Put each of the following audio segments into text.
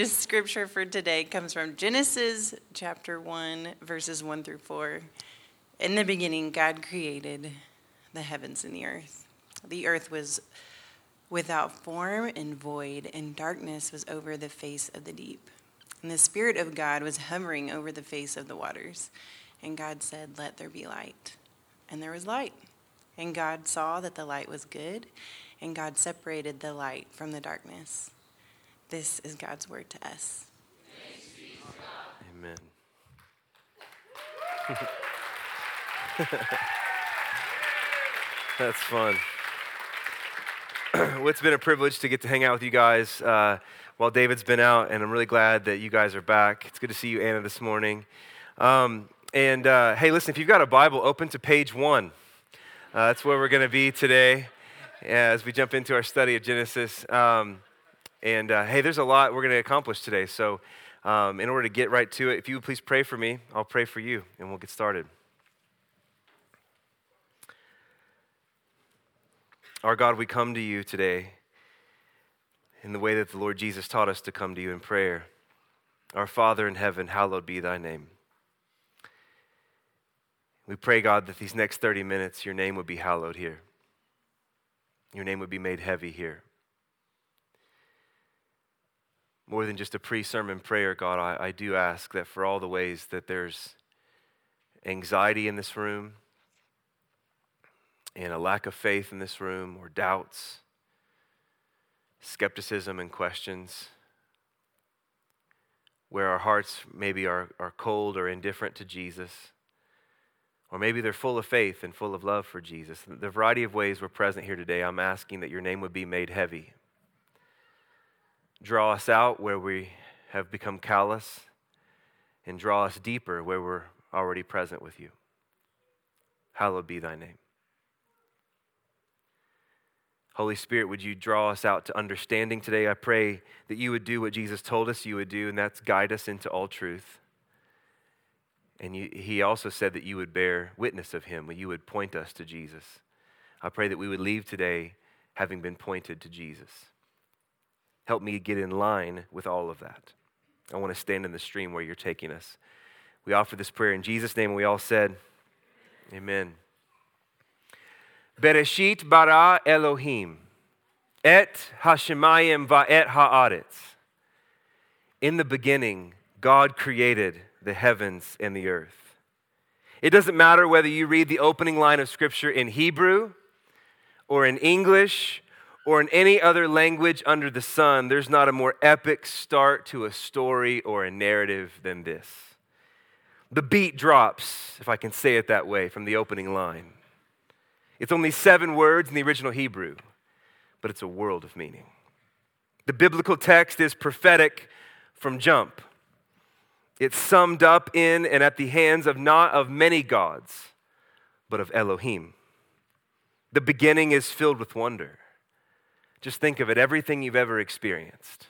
Just scripture for today comes from Genesis chapter 1, verses 1 through 4. In the beginning, God created the heavens and the earth. The earth was without form and void, and darkness was over the face of the deep. And the Spirit of God was hovering over the face of the waters. And God said, Let there be light. And there was light. And God saw that the light was good, and God separated the light from the darkness. This is God's word to us. Amen. That's fun. well, it's been a privilege to get to hang out with you guys uh, while David's been out, and I'm really glad that you guys are back. It's good to see you, Anna, this morning. Um, and uh, hey, listen, if you've got a Bible, open to page one. Uh, that's where we're going to be today as we jump into our study of Genesis. Um, and uh, hey, there's a lot we're going to accomplish today. So, um, in order to get right to it, if you would please pray for me, I'll pray for you, and we'll get started. Our God, we come to you today in the way that the Lord Jesus taught us to come to you in prayer. Our Father in heaven, hallowed be thy name. We pray, God, that these next 30 minutes, your name would be hallowed here. Your name would be made heavy here more than just a pre sermon prayer, God, I, I do ask that for all the ways that there's anxiety in this room and a lack of faith in this room or doubts, skepticism and questions, where our hearts maybe are, are cold or indifferent to Jesus, or maybe they're full of faith and full of love for Jesus. The variety of ways we're present here today, I'm asking that your name would be made heavy Draw us out where we have become callous, and draw us deeper where we're already present with you. Hallowed be thy name. Holy Spirit, would you draw us out to understanding today? I pray that you would do what Jesus told us you would do, and that's guide us into all truth. And you, he also said that you would bear witness of him, you would point us to Jesus. I pray that we would leave today having been pointed to Jesus. Help me get in line with all of that. I want to stand in the stream where you're taking us. We offer this prayer in Jesus' name, and we all said, Amen. Bereshit bara Elohim, et hashemayim va'et haaretz. In the beginning, God created the heavens and the earth. It doesn't matter whether you read the opening line of Scripture in Hebrew or in English or in any other language under the sun, there's not a more epic start to a story or a narrative than this. The beat drops, if I can say it that way, from the opening line. It's only seven words in the original Hebrew, but it's a world of meaning. The biblical text is prophetic from jump. It's summed up in and at the hands of not of many gods, but of Elohim. The beginning is filled with wonder. Just think of it everything you've ever experienced,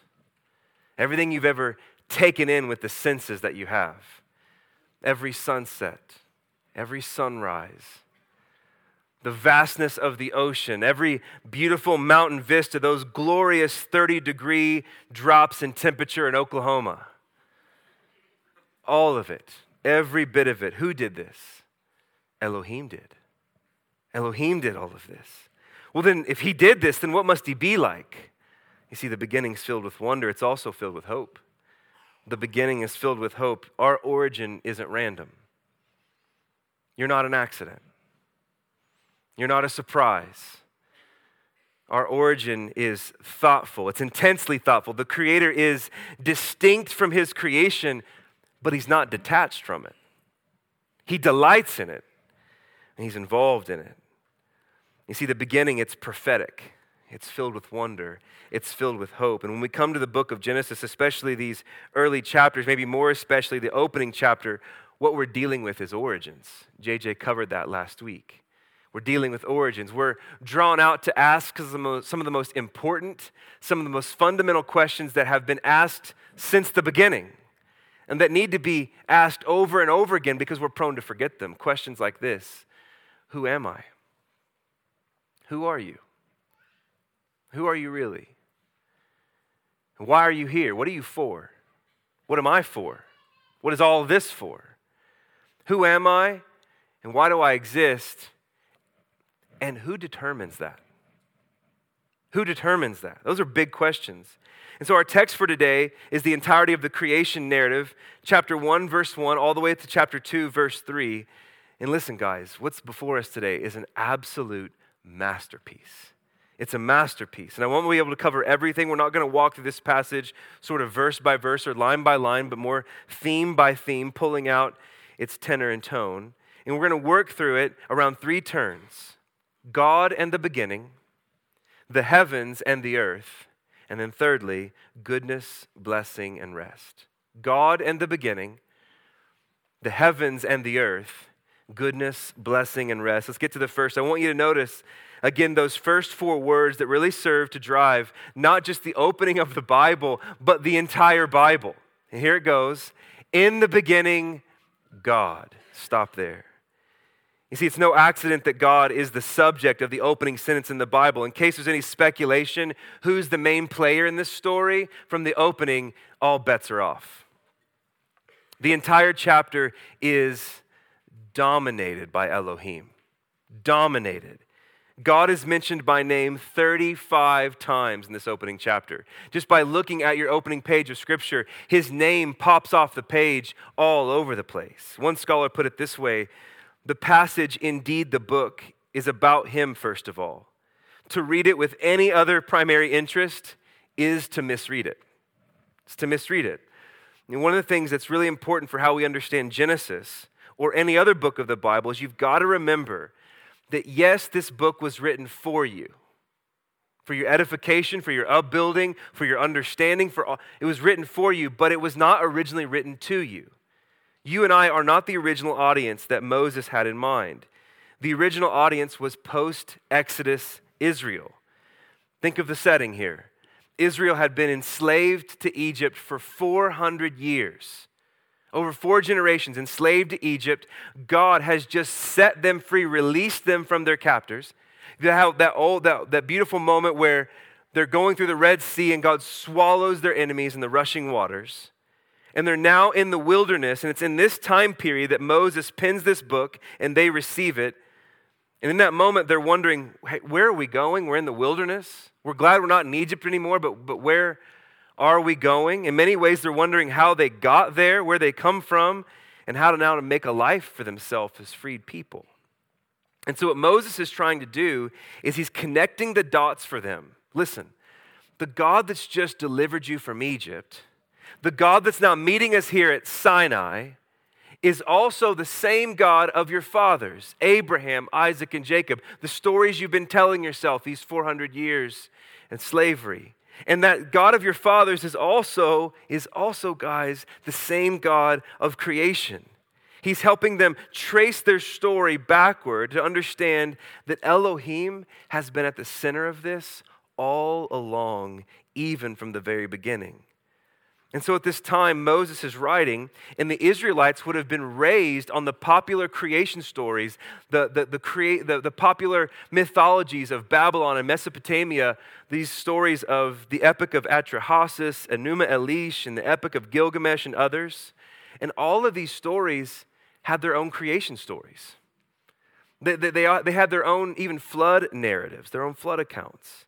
everything you've ever taken in with the senses that you have, every sunset, every sunrise, the vastness of the ocean, every beautiful mountain vista, those glorious 30 degree drops in temperature in Oklahoma. All of it, every bit of it. Who did this? Elohim did. Elohim did all of this. Well, then, if he did this, then what must he be like? You see, the beginning's filled with wonder, it's also filled with hope. The beginning is filled with hope. Our origin isn't random. You're not an accident, you're not a surprise. Our origin is thoughtful, it's intensely thoughtful. The Creator is distinct from His creation, but He's not detached from it. He delights in it, and He's involved in it. You see, the beginning, it's prophetic. It's filled with wonder. It's filled with hope. And when we come to the book of Genesis, especially these early chapters, maybe more especially the opening chapter, what we're dealing with is origins. JJ covered that last week. We're dealing with origins. We're drawn out to ask some of the most important, some of the most fundamental questions that have been asked since the beginning and that need to be asked over and over again because we're prone to forget them. Questions like this Who am I? Who are you? Who are you really? Why are you here? What are you for? What am I for? What is all this for? Who am I? And why do I exist? And who determines that? Who determines that? Those are big questions. And so our text for today is the entirety of the creation narrative, chapter 1, verse 1, all the way to chapter 2, verse 3. And listen, guys, what's before us today is an absolute masterpiece. It's a masterpiece. And I won't be able to cover everything. We're not going to walk through this passage sort of verse by verse or line by line, but more theme by theme, pulling out its tenor and tone. And we're going to work through it around three turns God and the beginning, the heavens and the earth, and then thirdly, goodness, blessing, and rest. God and the beginning, the heavens and the earth, goodness, blessing, and rest. Let's get to the first. I want you to notice again those first four words that really serve to drive not just the opening of the Bible, but the entire Bible. And here it goes In the beginning, God. Stop there. You see, it's no accident that God is the subject of the opening sentence in the Bible. In case there's any speculation, who's the main player in this story? From the opening, all bets are off. The entire chapter is dominated by Elohim. Dominated. God is mentioned by name 35 times in this opening chapter. Just by looking at your opening page of Scripture, his name pops off the page all over the place. One scholar put it this way the passage, indeed the book, is about him, first of all. To read it with any other primary interest is to misread it. It's to misread it. And one of the things that's really important for how we understand Genesis or any other book of the Bible is you've got to remember that yes, this book was written for you, for your edification, for your upbuilding, for your understanding. For all, it was written for you, but it was not originally written to you. You and I are not the original audience that Moses had in mind. The original audience was post Exodus Israel. Think of the setting here Israel had been enslaved to Egypt for 400 years. Over four generations, enslaved to Egypt, God has just set them free, released them from their captors. That, that, old, that, that beautiful moment where they're going through the Red Sea and God swallows their enemies in the rushing waters and they're now in the wilderness. And it's in this time period that Moses pens this book and they receive it. And in that moment, they're wondering, hey, where are we going? We're in the wilderness. We're glad we're not in Egypt anymore, but, but where are we going? In many ways, they're wondering how they got there, where they come from, and how to now to make a life for themselves as freed people. And so, what Moses is trying to do is he's connecting the dots for them. Listen, the God that's just delivered you from Egypt the God that's now meeting us here at Sinai is also the same God of your fathers, Abraham, Isaac, and Jacob. The stories you've been telling yourself these 400 years in slavery. And that God of your fathers is also, is also, guys, the same God of creation. He's helping them trace their story backward to understand that Elohim has been at the center of this all along, even from the very beginning. And so at this time, Moses is writing, and the Israelites would have been raised on the popular creation stories, the, the, the, crea- the, the popular mythologies of Babylon and Mesopotamia, these stories of the Epic of Atrahasis, Enuma Elish, and the Epic of Gilgamesh, and others. And all of these stories had their own creation stories. They, they, they, they had their own even flood narratives, their own flood accounts.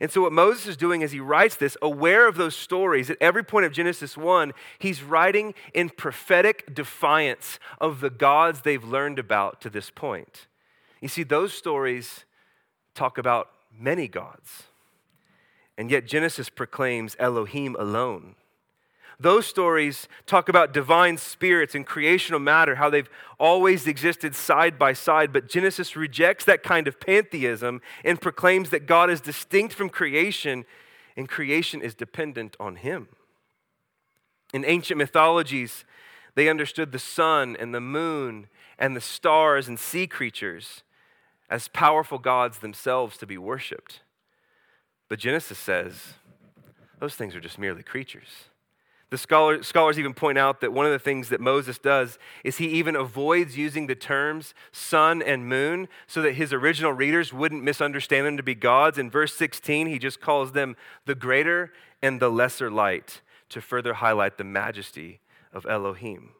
And so, what Moses is doing as he writes this, aware of those stories, at every point of Genesis 1, he's writing in prophetic defiance of the gods they've learned about to this point. You see, those stories talk about many gods, and yet Genesis proclaims Elohim alone. Those stories talk about divine spirits and creational matter, how they've always existed side by side, but Genesis rejects that kind of pantheism and proclaims that God is distinct from creation and creation is dependent on Him. In ancient mythologies, they understood the sun and the moon and the stars and sea creatures as powerful gods themselves to be worshiped. But Genesis says those things are just merely creatures. The scholar, scholars even point out that one of the things that Moses does is he even avoids using the terms sun and moon so that his original readers wouldn't misunderstand them to be gods. In verse 16, he just calls them the greater and the lesser light to further highlight the majesty of Elohim.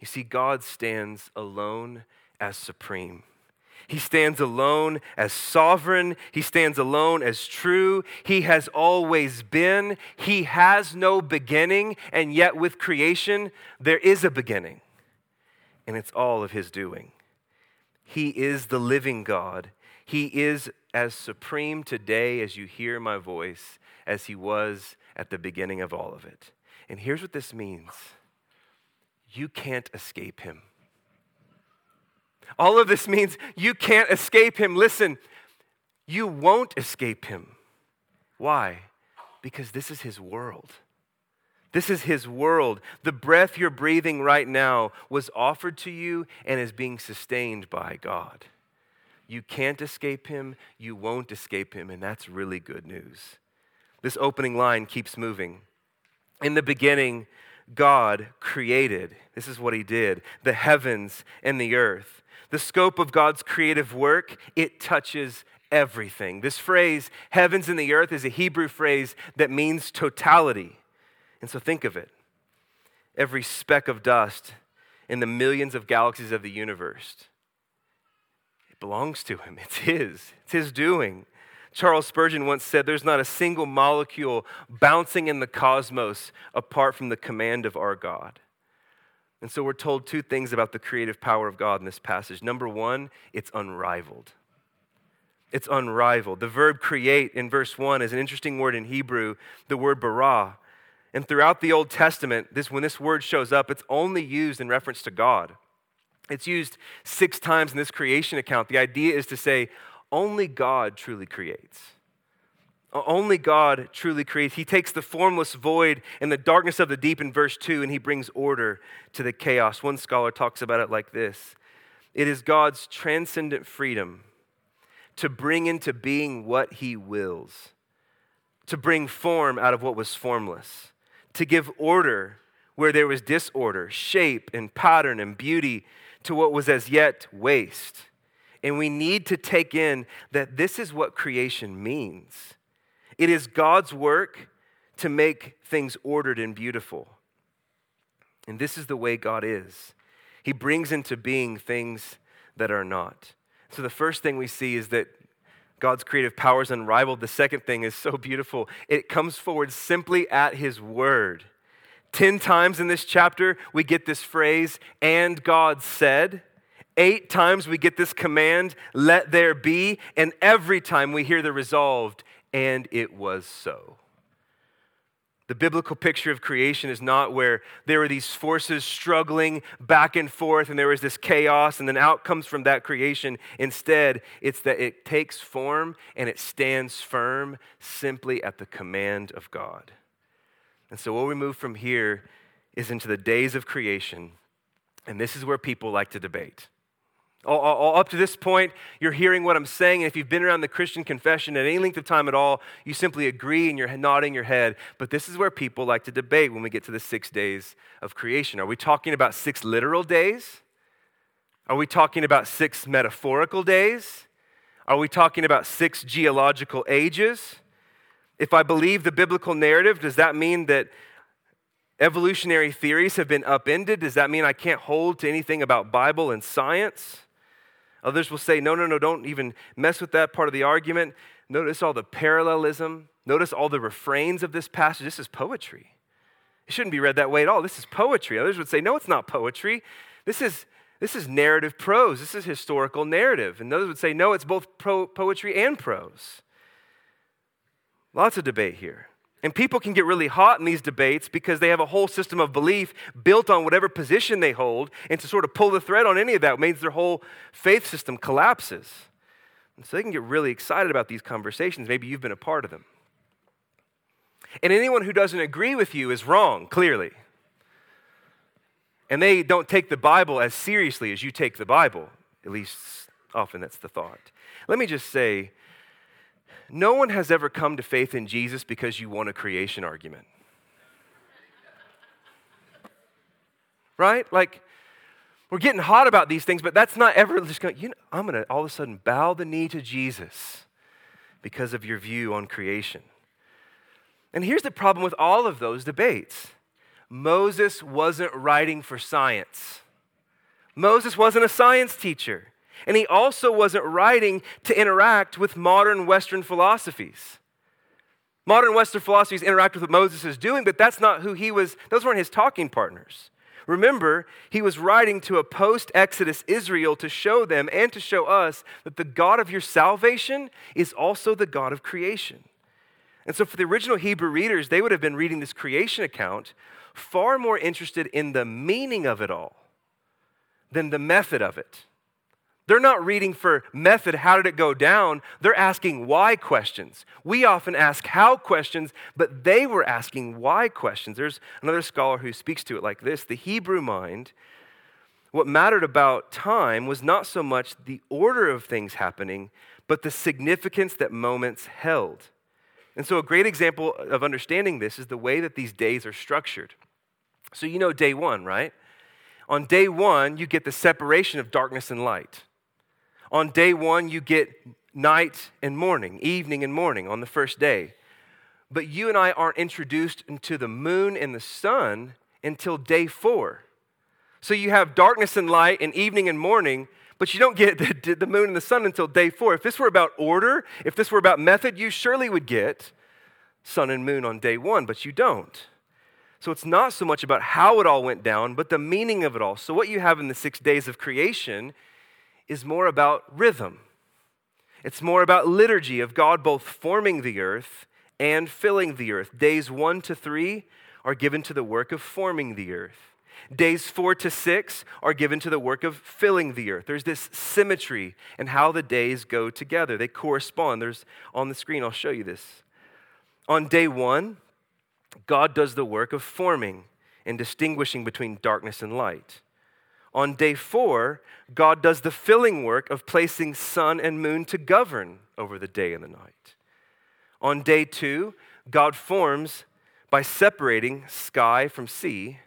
You see, God stands alone as supreme. He stands alone as sovereign. He stands alone as true. He has always been. He has no beginning, and yet with creation, there is a beginning, and it's all of His doing. He is the living God. He is as supreme today as you hear my voice as He was at the beginning of all of it. And here's what this means you can't escape Him. All of this means you can't escape him. Listen, you won't escape him. Why? Because this is his world. This is his world. The breath you're breathing right now was offered to you and is being sustained by God. You can't escape him, you won't escape him, and that's really good news. This opening line keeps moving. In the beginning, God created, this is what he did, the heavens and the earth the scope of God's creative work, it touches everything. This phrase, heavens and the earth, is a Hebrew phrase that means totality. And so think of it every speck of dust in the millions of galaxies of the universe. It belongs to him. It's his. It's his doing. Charles Spurgeon once said, There's not a single molecule bouncing in the cosmos apart from the command of our God. And so we're told two things about the creative power of God in this passage. Number one, it's unrivaled. It's unrivaled. The verb create in verse 1 is an interesting word in Hebrew, the word bara. And throughout the Old Testament, this, when this word shows up, it's only used in reference to God. It's used six times in this creation account. The idea is to say, only God truly creates. Only God truly creates. He takes the formless void and the darkness of the deep in verse 2 and he brings order to the chaos. One scholar talks about it like this It is God's transcendent freedom to bring into being what he wills, to bring form out of what was formless, to give order where there was disorder, shape and pattern and beauty to what was as yet waste. And we need to take in that this is what creation means it is God's work to make things ordered and beautiful. And this is the way God is. He brings into being things that are not. So the first thing we see is that God's creative power is unrivaled. The second thing is so beautiful. It comes forward simply at his word. Ten times in this chapter, we get this phrase, and God said. Eight times we get this command, let there be. And every time we hear the resolved, and it was so. The biblical picture of creation is not where there were these forces struggling back and forth and there was this chaos and then out comes from that creation. Instead, it's that it takes form and it stands firm simply at the command of God. And so, what we move from here is into the days of creation. And this is where people like to debate. All, up to this point, you're hearing what I'm saying. And if you've been around the Christian confession at any length of time at all, you simply agree and you're nodding your head. But this is where people like to debate when we get to the six days of creation. Are we talking about six literal days? Are we talking about six metaphorical days? Are we talking about six geological ages? If I believe the biblical narrative, does that mean that evolutionary theories have been upended? Does that mean I can't hold to anything about Bible and science? Others will say, no, no, no, don't even mess with that part of the argument. Notice all the parallelism. Notice all the refrains of this passage. This is poetry. It shouldn't be read that way at all. This is poetry. Others would say, no, it's not poetry. This is, this is narrative prose. This is historical narrative. And others would say, no, it's both pro- poetry and prose. Lots of debate here. And people can get really hot in these debates because they have a whole system of belief built on whatever position they hold. And to sort of pull the thread on any of that means their whole faith system collapses. And so they can get really excited about these conversations. Maybe you've been a part of them. And anyone who doesn't agree with you is wrong, clearly. And they don't take the Bible as seriously as you take the Bible. At least often that's the thought. Let me just say no one has ever come to faith in Jesus because you won a creation argument. Right? Like, we're getting hot about these things, but that's not ever just going, you know, I'm going to all of a sudden bow the knee to Jesus because of your view on creation. And here's the problem with all of those debates Moses wasn't writing for science. Moses wasn't a science teacher. And he also wasn't writing to interact with modern Western philosophies. Modern Western philosophies interact with what Moses is doing, but that's not who he was, those weren't his talking partners. Remember, he was writing to a post Exodus Israel to show them and to show us that the God of your salvation is also the God of creation. And so, for the original Hebrew readers, they would have been reading this creation account far more interested in the meaning of it all than the method of it. They're not reading for method, how did it go down? They're asking why questions. We often ask how questions, but they were asking why questions. There's another scholar who speaks to it like this The Hebrew mind, what mattered about time was not so much the order of things happening, but the significance that moments held. And so, a great example of understanding this is the way that these days are structured. So, you know, day one, right? On day one, you get the separation of darkness and light. On day one, you get night and morning, evening and morning on the first day. But you and I aren't introduced into the moon and the sun until day four. So you have darkness and light and evening and morning, but you don't get the, the, moon and the sun until day four. If this were about order, if this were about method, you surely would get sun and moon on day one, but you don't. So it's not so much about how it all went down, but the meaning of it all. So what you have in the six days of creation is more about rhythm. It's more about liturgy of God both forming the earth and filling the earth. Days one to three are given to the work of forming the earth. Days four to six are given to the work of filling the earth. There's this symmetry in how the days go together. They correspond. There's on the screen, I'll show you this. On day one, God does the work of forming and distinguishing between darkness and light. On day four, God does the filling work of placing sun and moon to govern over the day and the night. On day two, God forms by separating sky from sea.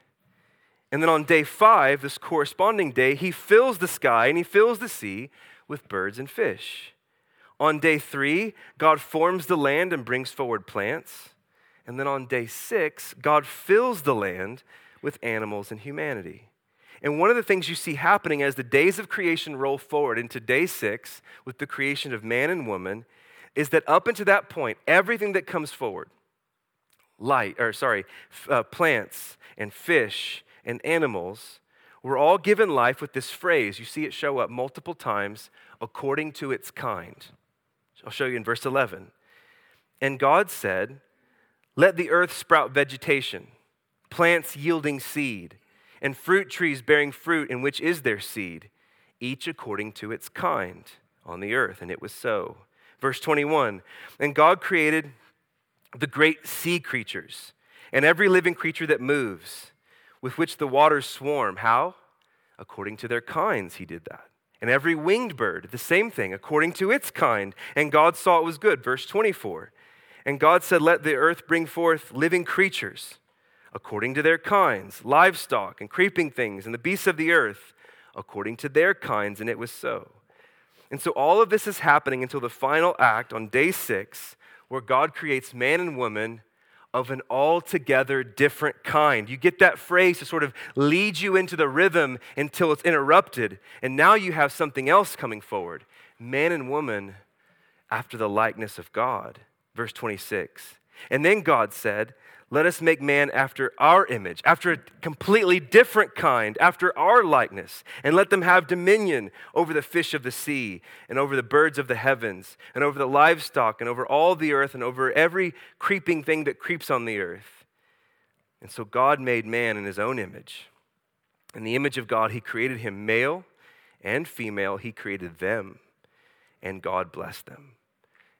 And then on day five, this corresponding day, he fills the sky and he fills the sea with birds and fish. On day three, God forms the land and brings forward plants. And then on day six, God fills the land with animals and humanity. And one of the things you see happening as the days of creation roll forward into day six with the creation of man and woman is that up until that point, everything that comes forward, light, or sorry, uh, plants and fish and animals, were all given life with this phrase. You see it show up multiple times according to its kind. I'll show you in verse 11. And God said, Let the earth sprout vegetation, plants yielding seed and fruit trees bearing fruit in which is their seed, each according to its kind on the earth. And it was so. Verse 21 And God created the great sea creatures and every living creature that moves, with which the waters swarm. How? According to their kinds, he did that. And every winged bird, the same thing, according to its kind. And God saw it was good. Verse 24. And God said, Let the earth bring forth living creatures according to their kinds, livestock and creeping things, and the beasts of the earth, according to their kinds, and it was so. And so all of this is happening until the final act on day six, where God creates man and woman of an altogether different kind. You get that phrase to sort of lead you into the rhythm until it's interrupted. And now you have something else coming forward man and woman after the likeness of God. Verse 26. And then God said, let us make man after our image, after a completely different kind, after our likeness, and let them have dominion over the fish of the sea, and over the birds of the heavens, and over the livestock, and over all the earth, and over every creeping thing that creeps on the earth. And so God made man in his own image. In the image of God, he created him male and female, he created them, and God blessed them.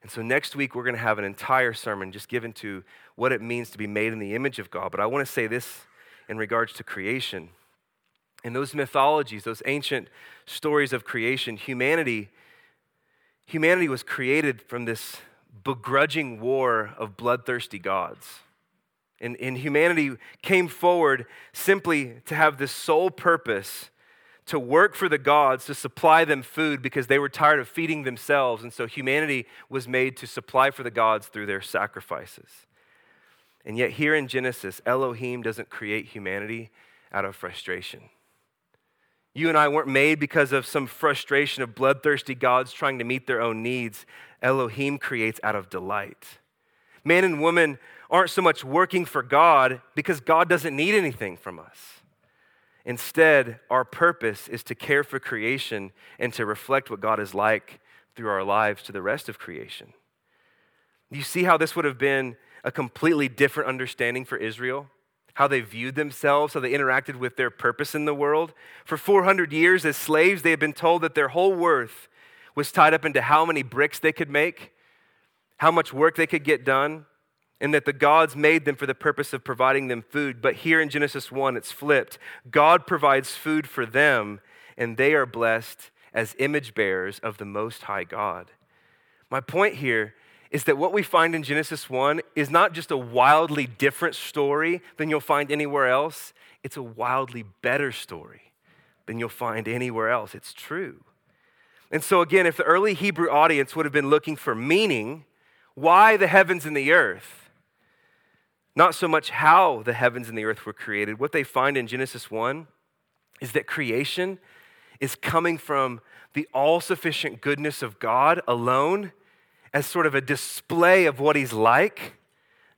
And so next week, we're going to have an entire sermon just given to what it means to be made in the image of God. But I want to say this in regards to creation. In those mythologies, those ancient stories of creation, humanity, humanity was created from this begrudging war of bloodthirsty gods. And, and humanity came forward simply to have this sole purpose to work for the gods to supply them food because they were tired of feeding themselves. And so humanity was made to supply for the gods through their sacrifices. And yet, here in Genesis, Elohim doesn't create humanity out of frustration. You and I weren't made because of some frustration of bloodthirsty gods trying to meet their own needs. Elohim creates out of delight. Man and woman aren't so much working for God because God doesn't need anything from us. Instead, our purpose is to care for creation and to reflect what God is like through our lives to the rest of creation. You see how this would have been a completely different understanding for Israel? How they viewed themselves, how they interacted with their purpose in the world. For 400 years, as slaves, they had been told that their whole worth was tied up into how many bricks they could make, how much work they could get done, and that the gods made them for the purpose of providing them food. But here in Genesis 1, it's flipped. God provides food for them, and they are blessed as image bearers of the Most High God. My point here is that what we find in Genesis 1 is not just a wildly different story than you'll find anywhere else, it's a wildly better story than you'll find anywhere else. It's true. And so, again, if the early Hebrew audience would have been looking for meaning, why the heavens and the earth? Not so much how the heavens and the earth were created. What they find in Genesis 1 is that creation is coming from the all sufficient goodness of God alone as sort of a display of what he's like,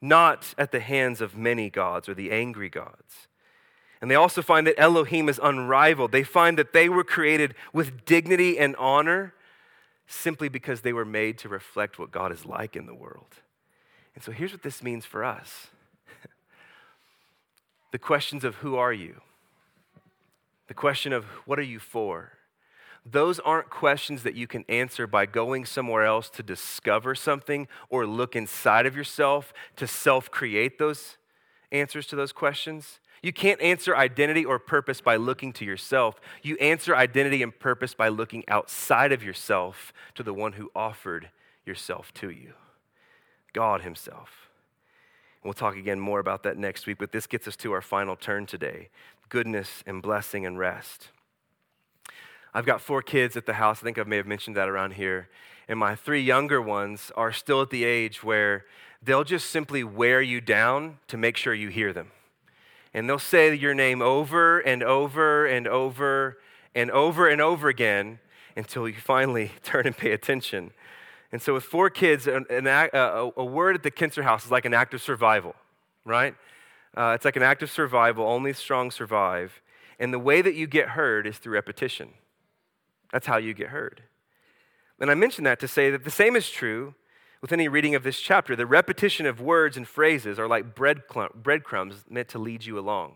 not at the hands of many gods or the angry gods. And they also find that Elohim is unrivaled. They find that they were created with dignity and honor simply because they were made to reflect what God is like in the world. And so here's what this means for us the questions of who are you? The question of what are you for? Those aren't questions that you can answer by going somewhere else to discover something or look inside of yourself to self create those answers to those questions. You can't answer identity or purpose by looking to yourself. You answer identity and purpose by looking outside of yourself to the one who offered yourself to you God Himself. we'll talk again more about that next week, but this gets us to our final turn today goodness and blessing and rest. I've got four kids at the house. I think I may have mentioned that around here. And my three younger ones are still at the age where they'll just simply wear you down to make sure you hear them. And they'll say your name over and over and over and over and over again until you finally turn and pay attention. And so, with four kids, an, an, a, a, word at the Kincer house is like an act of survival, right? Uh, it's like an act of survival, only strong survive. And the way that you get heard is through repetition. That's how you get heard. And I mention that to say that the same is true with any reading of this chapter. The repetition of words and phrases are like breadcrumbs meant to lead you along.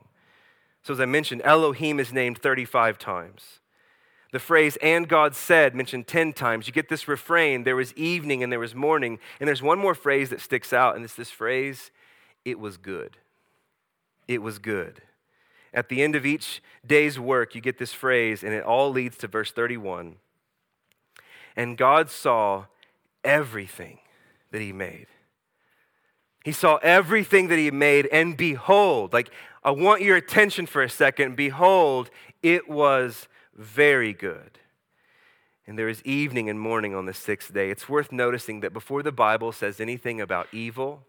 So, as I mentioned, Elohim is named 35 times. The phrase, and God said, mentioned 10 times. You get this refrain, there was evening and there was morning. And there's one more phrase that sticks out, and it's this phrase, it was good. It was good. At the end of each day's work, you get this phrase, and it all leads to verse 31. And God saw everything that He made. He saw everything that He made, and behold, like, I want your attention for a second. Behold, it was very good. And there is evening and morning on the sixth day. It's worth noticing that before the Bible says anything about evil,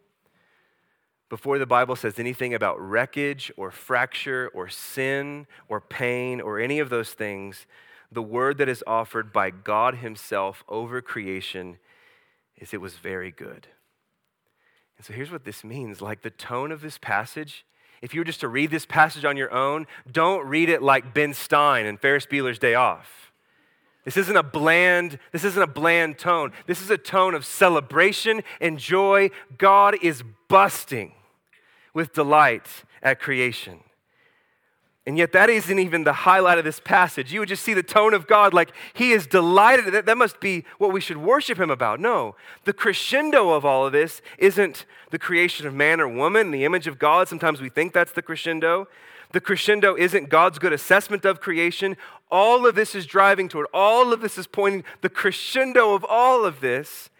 before the Bible says anything about wreckage or fracture or sin or pain or any of those things, the word that is offered by God Himself over creation is it was very good. And so here's what this means like the tone of this passage, if you were just to read this passage on your own, don't read it like Ben Stein and Ferris Bueller's Day Off. This isn't a bland, this isn't a bland tone. This is a tone of celebration and joy. God is busting with delight at creation. And yet, that isn't even the highlight of this passage. You would just see the tone of God like He is delighted. That, that must be what we should worship Him about. No, the crescendo of all of this isn't the creation of man or woman, the image of God. Sometimes we think that's the crescendo. The crescendo isn't God's good assessment of creation. All of this is driving toward, all of this is pointing, the crescendo of all of this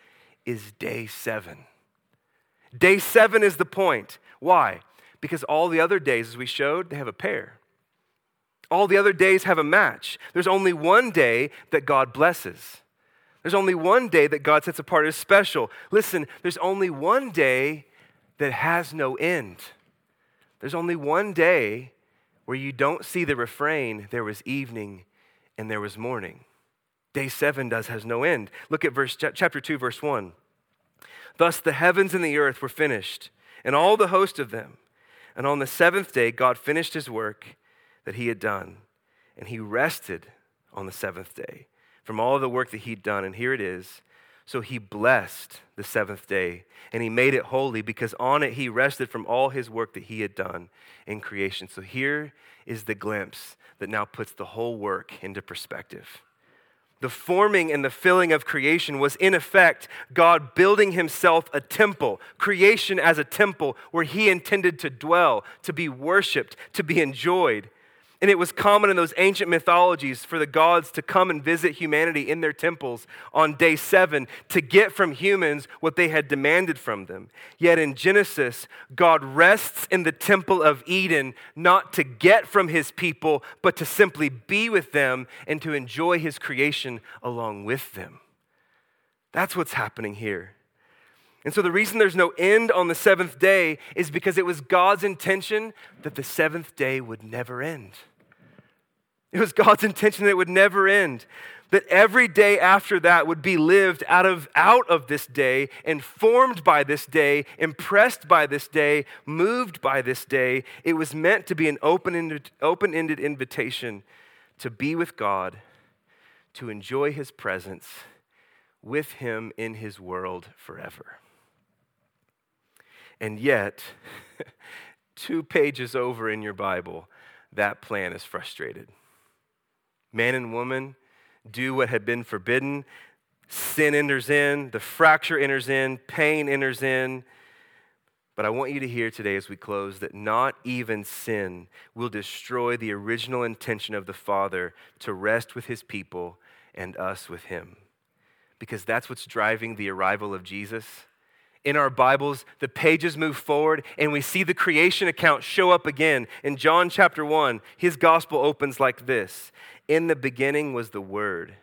is day seven. Day seven is the point. Why? Because all the other days, as we showed, they have a pair. All the other days have a match. There's only one day that God blesses. There's only one day that God sets apart as special. Listen, there's only one day that has no end. There's only one day where you don't see the refrain, there was evening and there was morning. Day seven does has no end. Look at verse chapter 2, verse 1. Thus the heavens and the earth were finished, and all the host of them. And on the seventh day, God finished his work that he had done, and he rested on the seventh day from all the work that he'd done. And here it is. So he blessed the seventh day, and he made it holy because on it he rested from all his work that he had done in creation. So here is the glimpse that now puts the whole work into perspective. The forming and the filling of creation was, in effect, God building himself a temple, creation as a temple where he intended to dwell, to be worshiped, to be enjoyed. And it was common in those ancient mythologies for the gods to come and visit humanity in their temples on day seven to get from humans what they had demanded from them. Yet in Genesis, God rests in the temple of Eden not to get from his people, but to simply be with them and to enjoy his creation along with them. That's what's happening here. And so, the reason there's no end on the seventh day is because it was God's intention that the seventh day would never end. It was God's intention that it would never end. That every day after that would be lived out of, out of this day, informed by this day, impressed by this day, moved by this day. It was meant to be an open ended, open-ended invitation to be with God, to enjoy His presence with Him in His world forever. And yet, two pages over in your Bible, that plan is frustrated man and woman do what had been forbidden. Sin enters in, the fracture enters in, pain enters in. But I want you to hear today as we close that not even sin will destroy the original intention of the Father to rest with his people and us with him. Because that's what's driving the arrival of Jesus in our Bibles, the pages move forward and we see the creation account show up again. In John chapter 1, his gospel opens like this In the beginning was the Word,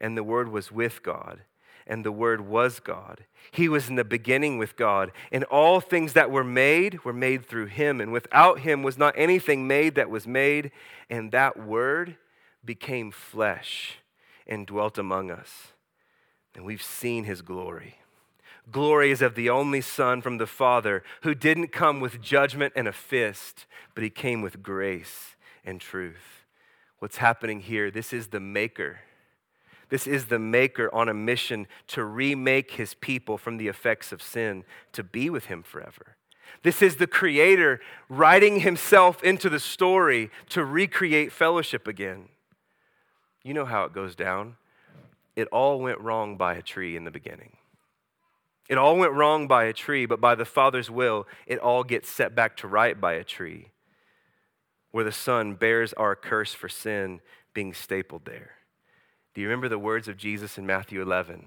and the Word was with God, and the Word was God. He was in the beginning with God, and all things that were made were made through him, and without him was not anything made that was made. And that Word became flesh and dwelt among us, and we've seen his glory glory is of the only Son from the Father who didn't come with judgment and a fist, but he came with grace and truth. What's happening here? This is the Maker. This is the Maker on a mission to remake his people from the effects of sin to be with him forever. This is the Creator writing himself into the story to recreate fellowship again. You know how it goes down. It all went wrong by a tree in the beginning. It all went wrong by a tree, but by the Father's will, it all gets set back to right by a tree, where the Son bears our curse for sin being stapled there. Do you remember the words of Jesus in Matthew 11?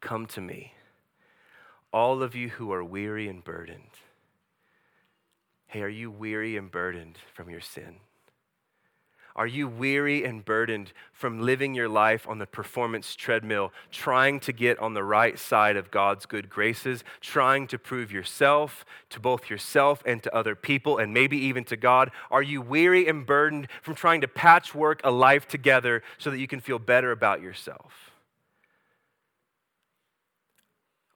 Come to me, all of you who are weary and burdened. Hey, are you weary and burdened from your sin? Are you weary and burdened from living your life on the performance treadmill, trying to get on the right side of God's good graces, trying to prove yourself to both yourself and to other people, and maybe even to God? Are you weary and burdened from trying to patchwork a life together so that you can feel better about yourself?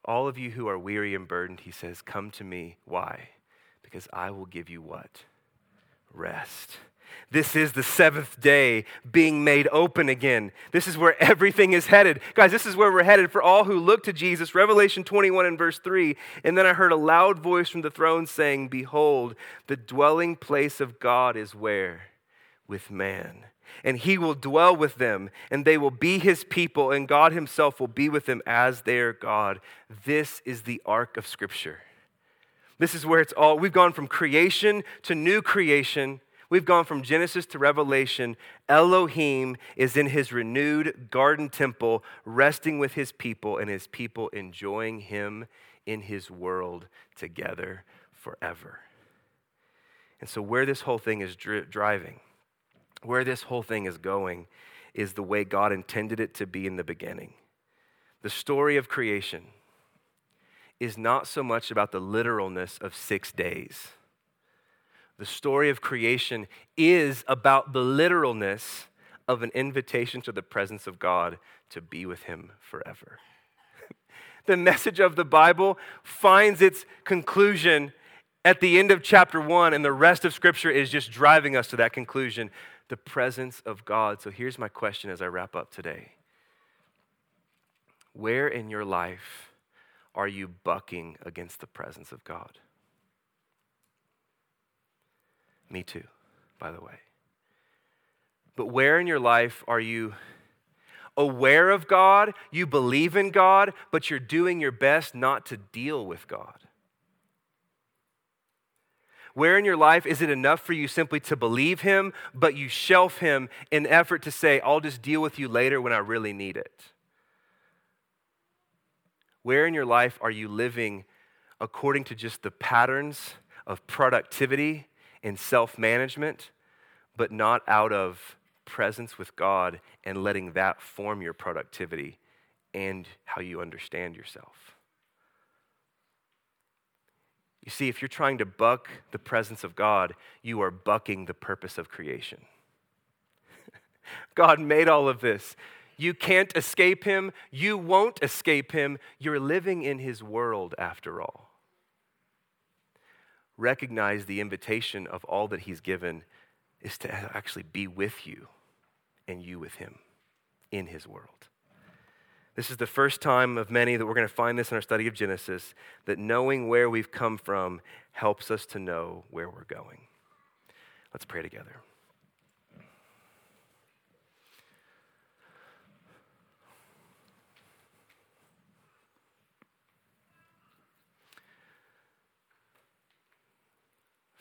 All of you who are weary and burdened, he says, come to me. Why? Because I will give you what? Rest. This is the seventh day being made open again. This is where everything is headed. Guys, this is where we're headed for all who look to Jesus. Revelation 21 and verse 3. And then I heard a loud voice from the throne saying, Behold, the dwelling place of God is where? With man. And he will dwell with them, and they will be his people, and God himself will be with them as their God. This is the arc of Scripture. This is where it's all, we've gone from creation to new creation We've gone from Genesis to Revelation. Elohim is in his renewed garden temple, resting with his people, and his people enjoying him in his world together forever. And so, where this whole thing is dri- driving, where this whole thing is going, is the way God intended it to be in the beginning. The story of creation is not so much about the literalness of six days. The story of creation is about the literalness of an invitation to the presence of God to be with Him forever. the message of the Bible finds its conclusion at the end of chapter one, and the rest of Scripture is just driving us to that conclusion the presence of God. So here's my question as I wrap up today Where in your life are you bucking against the presence of God? Me too, by the way. But where in your life are you aware of God? You believe in God, but you're doing your best not to deal with God? Where in your life is it enough for you simply to believe Him, but you shelf Him in effort to say, I'll just deal with you later when I really need it? Where in your life are you living according to just the patterns of productivity and self management, but not out of presence with God and letting that form your productivity and how you understand yourself? You see, if you're trying to buck the presence of God, you are bucking the purpose of creation. God made all of this. You can't escape him. You won't escape him. You're living in his world after all. Recognize the invitation of all that he's given is to actually be with you and you with him in his world. This is the first time of many that we're going to find this in our study of Genesis that knowing where we've come from helps us to know where we're going. Let's pray together.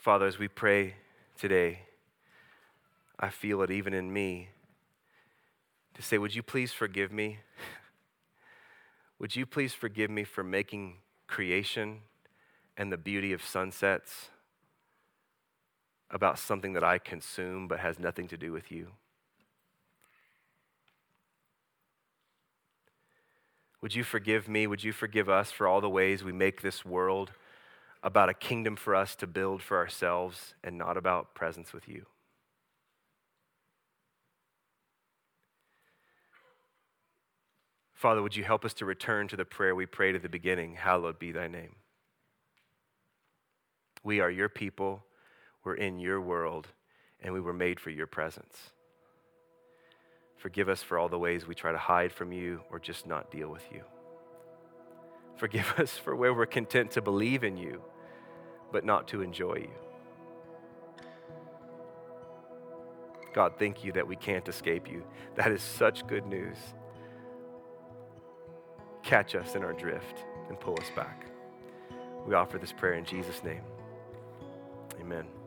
Father, as we pray today, I feel it even in me to say, Would you please forgive me? Would you please forgive me for making creation and the beauty of sunsets about something that I consume but has nothing to do with you? Would you forgive me? Would you forgive us for all the ways we make this world about a kingdom for us to build for ourselves and not about presence with you? Father, would you help us to return to the prayer we prayed at the beginning Hallowed be thy name. We are your people, we're in your world, and we were made for your presence. Forgive us for all the ways we try to hide from you or just not deal with you. Forgive us for where we're content to believe in you, but not to enjoy you. God, thank you that we can't escape you. That is such good news. Catch us in our drift and pull us back. We offer this prayer in Jesus' name. Amen.